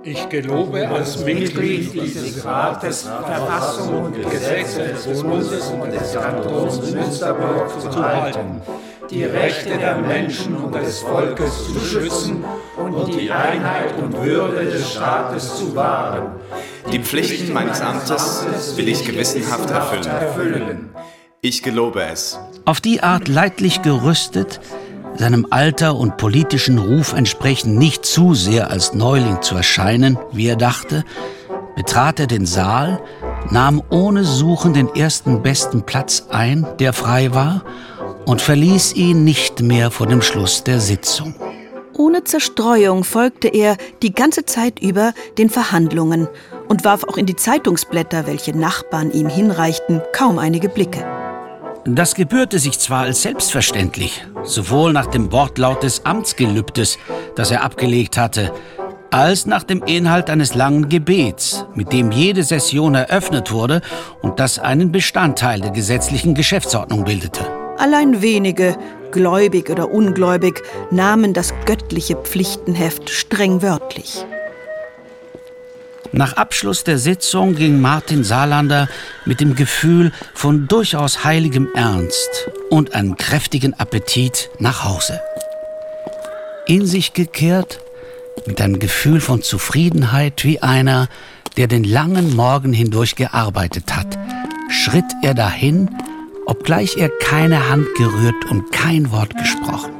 Ich gelobe als Mitglied dieses Rates Verfassung und Gesetze des Bundes und des Kantons Münsterburg zu halten die Rechte der Menschen und des Volkes zu schützen und die Einheit und Würde des Staates zu wahren. Die Pflichten meines Amtes will ich gewissenhaft erfüllen. Ich gelobe es. Auf die Art leidlich gerüstet, seinem Alter und politischen Ruf entsprechend nicht zu sehr als Neuling zu erscheinen, wie er dachte, betrat er den Saal, nahm ohne Suchen den ersten besten Platz ein, der frei war, und verließ ihn nicht mehr vor dem Schluss der Sitzung. Ohne Zerstreuung folgte er die ganze Zeit über den Verhandlungen und warf auch in die Zeitungsblätter, welche Nachbarn ihm hinreichten, kaum einige Blicke. Das gebührte sich zwar als selbstverständlich, sowohl nach dem Wortlaut des Amtsgelübdes, das er abgelegt hatte, als nach dem Inhalt eines langen Gebets, mit dem jede Session eröffnet wurde und das einen Bestandteil der gesetzlichen Geschäftsordnung bildete. Allein wenige, gläubig oder ungläubig, nahmen das göttliche Pflichtenheft streng wörtlich. Nach Abschluss der Sitzung ging Martin Saarlander mit dem Gefühl von durchaus heiligem Ernst und einem kräftigen Appetit nach Hause. In sich gekehrt, mit einem Gefühl von Zufriedenheit wie einer, der den langen Morgen hindurch gearbeitet hat, schritt er dahin, obgleich er keine Hand gerührt und kein Wort gesprochen.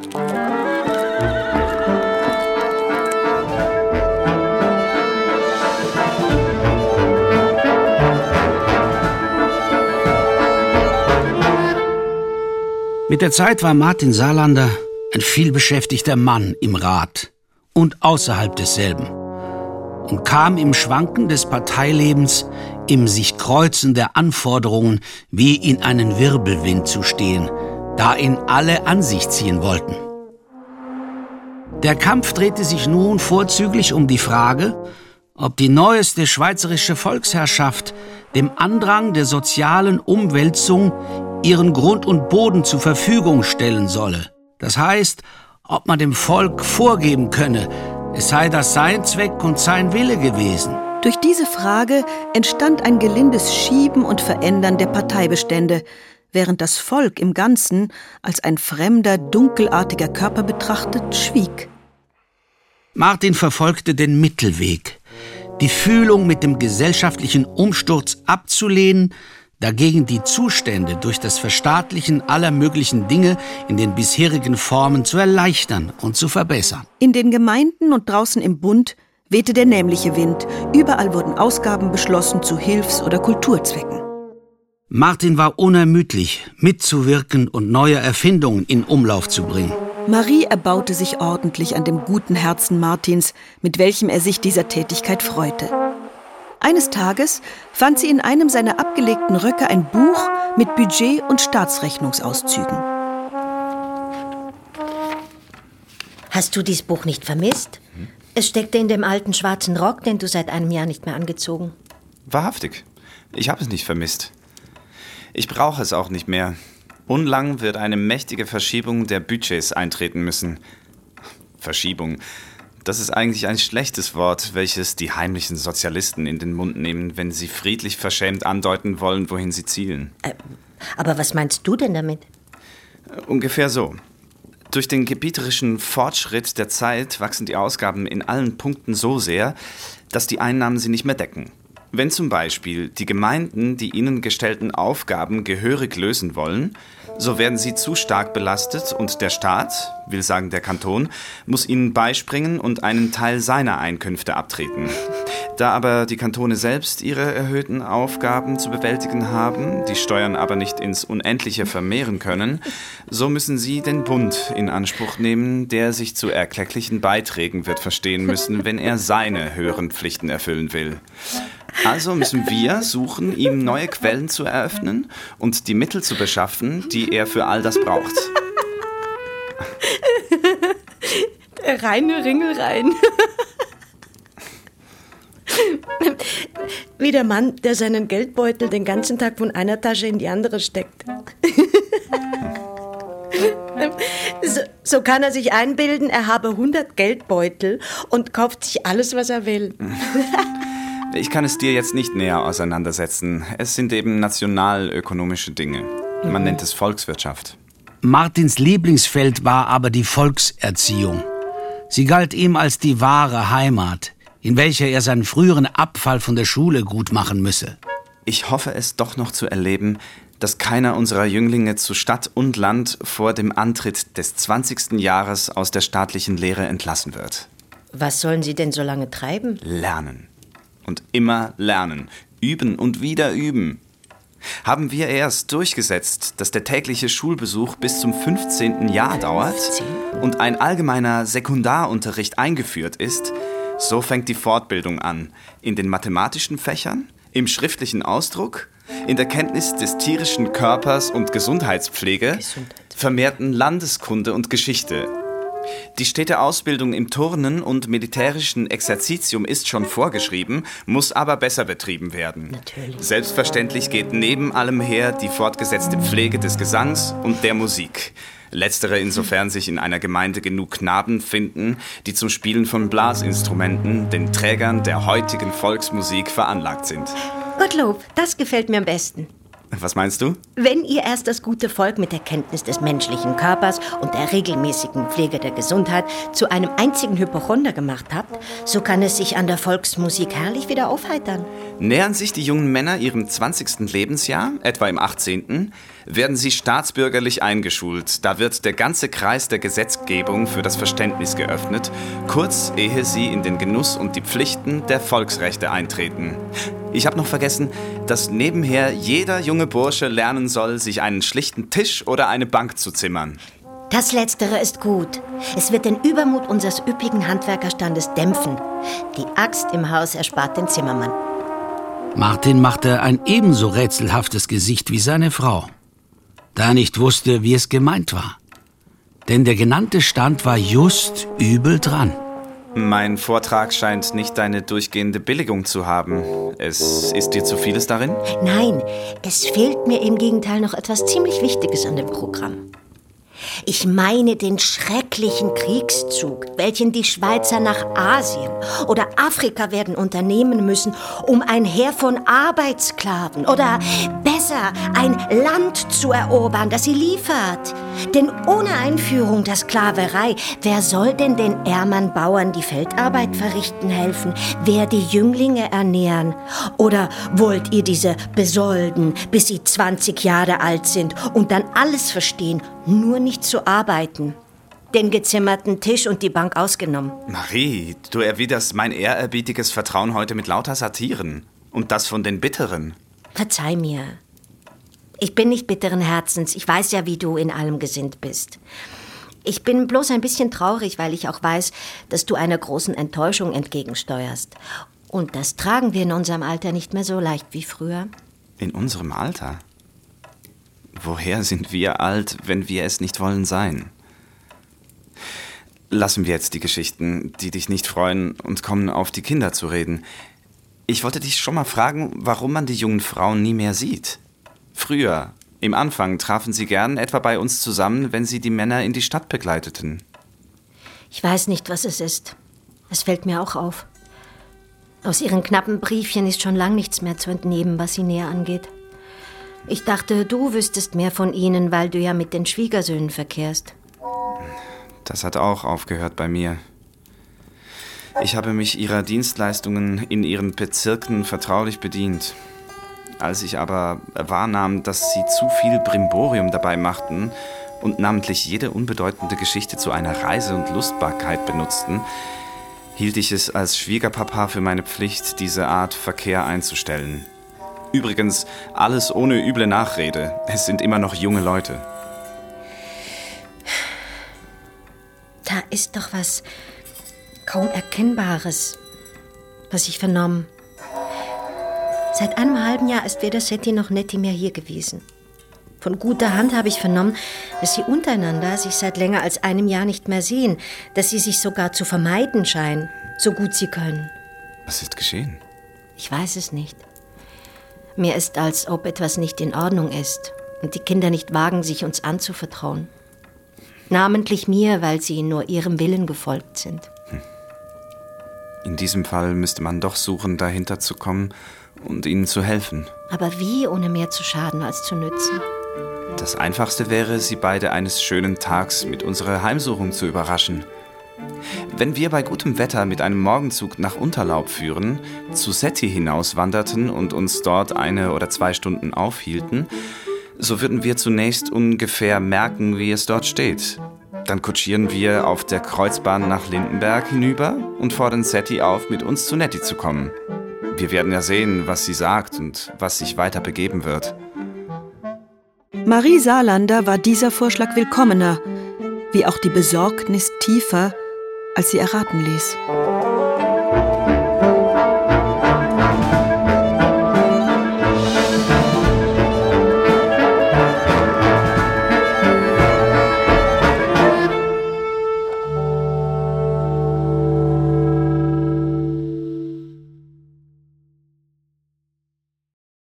Mit der Zeit war Martin Saarlander ein vielbeschäftigter Mann im Rat und außerhalb desselben und kam im Schwanken des Parteilebens, im sich kreuzen der Anforderungen wie in einen Wirbelwind zu stehen, da ihn alle an sich ziehen wollten. Der Kampf drehte sich nun vorzüglich um die Frage, ob die neueste schweizerische Volksherrschaft dem Andrang der sozialen Umwälzung ihren Grund und Boden zur Verfügung stellen solle. Das heißt, ob man dem Volk vorgeben könne, es sei das sein Zweck und sein Wille gewesen. Durch diese Frage entstand ein gelindes Schieben und Verändern der Parteibestände, während das Volk im Ganzen als ein fremder, dunkelartiger Körper betrachtet schwieg. Martin verfolgte den Mittelweg, die Fühlung mit dem gesellschaftlichen Umsturz abzulehnen, dagegen die Zustände durch das Verstaatlichen aller möglichen Dinge in den bisherigen Formen zu erleichtern und zu verbessern. In den Gemeinden und draußen im Bund wehte der nämliche Wind. Überall wurden Ausgaben beschlossen zu Hilfs- oder Kulturzwecken. Martin war unermüdlich, mitzuwirken und neue Erfindungen in Umlauf zu bringen. Marie erbaute sich ordentlich an dem guten Herzen Martins, mit welchem er sich dieser Tätigkeit freute. Eines Tages fand sie in einem seiner abgelegten Röcke ein Buch mit Budget- und Staatsrechnungsauszügen. Hast du dieses Buch nicht vermisst? Es steckte in dem alten schwarzen Rock, den du seit einem Jahr nicht mehr angezogen. Wahrhaftig. Ich habe es nicht vermisst. Ich brauche es auch nicht mehr. Unlang wird eine mächtige Verschiebung der Budgets eintreten müssen. Verschiebung. Das ist eigentlich ein schlechtes Wort, welches die heimlichen Sozialisten in den Mund nehmen, wenn sie friedlich verschämt andeuten wollen, wohin sie zielen. Äh, aber was meinst du denn damit? Ungefähr so. Durch den gebieterischen Fortschritt der Zeit wachsen die Ausgaben in allen Punkten so sehr, dass die Einnahmen sie nicht mehr decken. Wenn zum Beispiel die Gemeinden die ihnen gestellten Aufgaben gehörig lösen wollen, so werden sie zu stark belastet und der Staat, will sagen der Kanton, muss ihnen beispringen und einen Teil seiner Einkünfte abtreten. Da aber die Kantone selbst ihre erhöhten Aufgaben zu bewältigen haben, die Steuern aber nicht ins Unendliche vermehren können, so müssen sie den Bund in Anspruch nehmen, der sich zu erklecklichen Beiträgen wird verstehen müssen, wenn er seine höheren Pflichten erfüllen will. Also müssen wir suchen, ihm neue Quellen zu eröffnen und die Mittel zu beschaffen, die er für all das braucht. Reine Ringelrein. Wie der Mann, der seinen Geldbeutel den ganzen Tag von einer Tasche in die andere steckt. So, so, kann er sich einbilden, er habe 100 Geldbeutel und kauft sich alles, was er will. Ich kann es dir jetzt nicht näher auseinandersetzen. Es sind eben nationalökonomische Dinge. Man nennt es Volkswirtschaft. Martins Lieblingsfeld war aber die Volkserziehung. Sie galt ihm als die wahre Heimat, in welcher er seinen früheren Abfall von der Schule gut machen müsse. Ich hoffe es doch noch zu erleben, dass keiner unserer Jünglinge zu Stadt und Land vor dem Antritt des 20. Jahres aus der staatlichen Lehre entlassen wird. Was sollen sie denn so lange treiben? Lernen. Und immer lernen. Üben und wieder üben. Haben wir erst durchgesetzt, dass der tägliche Schulbesuch bis zum 15. Jahr dauert und ein allgemeiner Sekundarunterricht eingeführt ist, so fängt die Fortbildung an. In den mathematischen Fächern, im schriftlichen Ausdruck, in der Kenntnis des tierischen Körpers und Gesundheitspflege, vermehrten Landeskunde und Geschichte. Die stete Ausbildung im Turnen und militärischen Exerzitium ist schon vorgeschrieben, muss aber besser betrieben werden. Natürlich. Selbstverständlich geht neben allem her die fortgesetzte Pflege des Gesangs und der Musik. Letztere insofern sich in einer Gemeinde genug Knaben finden, die zum Spielen von Blasinstrumenten, den Trägern der heutigen Volksmusik veranlagt sind. Gottlob, das gefällt mir am besten. Was meinst du? Wenn ihr erst das gute Volk mit der Kenntnis des menschlichen Körpers und der regelmäßigen Pflege der Gesundheit zu einem einzigen Hypochonder gemacht habt, so kann es sich an der Volksmusik herrlich wieder aufheitern. Nähern sich die jungen Männer ihrem 20. Lebensjahr, etwa im 18., werden sie staatsbürgerlich eingeschult. Da wird der ganze Kreis der Gesetzgebung für das Verständnis geöffnet, kurz ehe sie in den Genuss und die Pflichten der Volksrechte eintreten. Ich habe noch vergessen, dass nebenher jeder junge Bursche lernen soll, sich einen schlichten Tisch oder eine Bank zu zimmern. Das Letztere ist gut. Es wird den Übermut unseres üppigen Handwerkerstandes dämpfen. Die Axt im Haus erspart den Zimmermann. Martin machte ein ebenso rätselhaftes Gesicht wie seine Frau, da er nicht wusste, wie es gemeint war. Denn der genannte Stand war just übel dran. Mein Vortrag scheint nicht deine durchgehende Billigung zu haben. Es ist dir zu vieles darin? Nein, es fehlt mir im Gegenteil noch etwas ziemlich Wichtiges an dem Programm. Ich meine den schrecklichen Kriegszug, welchen die Schweizer nach Asien oder Afrika werden unternehmen müssen, um ein Heer von Arbeitssklaven oder besser ein Land zu erobern, das sie liefert. Denn ohne Einführung der Sklaverei, wer soll denn den ärmeren Bauern die Feldarbeit verrichten helfen? Wer die Jünglinge ernähren? Oder wollt ihr diese besolden, bis sie 20 Jahre alt sind und dann alles verstehen, nur nicht zu arbeiten? Den gezimmerten Tisch und die Bank ausgenommen. Marie, du erwiderst mein ehrerbietiges Vertrauen heute mit lauter Satiren. Und das von den Bitteren. Verzeih mir. Ich bin nicht bitteren Herzens. Ich weiß ja, wie du in allem gesinnt bist. Ich bin bloß ein bisschen traurig, weil ich auch weiß, dass du einer großen Enttäuschung entgegensteuerst. Und das tragen wir in unserem Alter nicht mehr so leicht wie früher. In unserem Alter? Woher sind wir alt, wenn wir es nicht wollen sein? Lassen wir jetzt die Geschichten, die dich nicht freuen, und kommen auf die Kinder zu reden. Ich wollte dich schon mal fragen, warum man die jungen Frauen nie mehr sieht. Früher, im Anfang, trafen sie gern etwa bei uns zusammen, wenn sie die Männer in die Stadt begleiteten. Ich weiß nicht, was es ist. Es fällt mir auch auf. Aus ihren knappen Briefchen ist schon lang nichts mehr zu entnehmen, was sie näher angeht. Ich dachte, du wüsstest mehr von ihnen, weil du ja mit den Schwiegersöhnen verkehrst. Das hat auch aufgehört bei mir. Ich habe mich ihrer Dienstleistungen in ihren Bezirken vertraulich bedient. Als ich aber wahrnahm, dass sie zu viel Brimborium dabei machten und namentlich jede unbedeutende Geschichte zu einer Reise und Lustbarkeit benutzten, hielt ich es als Schwiegerpapa für meine Pflicht, diese Art Verkehr einzustellen. Übrigens, alles ohne üble Nachrede. Es sind immer noch junge Leute. Da ist doch was kaum Erkennbares, was ich vernommen. Seit einem halben Jahr ist weder Setti noch Netti mehr hier gewesen. Von guter Hand habe ich vernommen, dass sie untereinander sich seit länger als einem Jahr nicht mehr sehen, dass sie sich sogar zu vermeiden scheinen, so gut sie können. Was ist geschehen? Ich weiß es nicht. Mir ist, als ob etwas nicht in Ordnung ist und die Kinder nicht wagen, sich uns anzuvertrauen. Namentlich mir, weil sie nur ihrem Willen gefolgt sind. In diesem Fall müsste man doch suchen, dahinter zu kommen und ihnen zu helfen. Aber wie, ohne mehr zu schaden als zu nützen? Das Einfachste wäre, sie beide eines schönen Tags mit unserer Heimsuchung zu überraschen. Wenn wir bei gutem Wetter mit einem Morgenzug nach Unterlaub führen, zu Setti hinauswanderten und uns dort eine oder zwei Stunden aufhielten, so würden wir zunächst ungefähr merken, wie es dort steht. Dann kutschieren wir auf der Kreuzbahn nach Lindenberg hinüber und fordern Setti auf, mit uns zu Netti zu kommen. Wir werden ja sehen, was sie sagt und was sich weiter begeben wird. Marie Saarlander war dieser Vorschlag willkommener, wie auch die Besorgnis tiefer, als sie erraten ließ.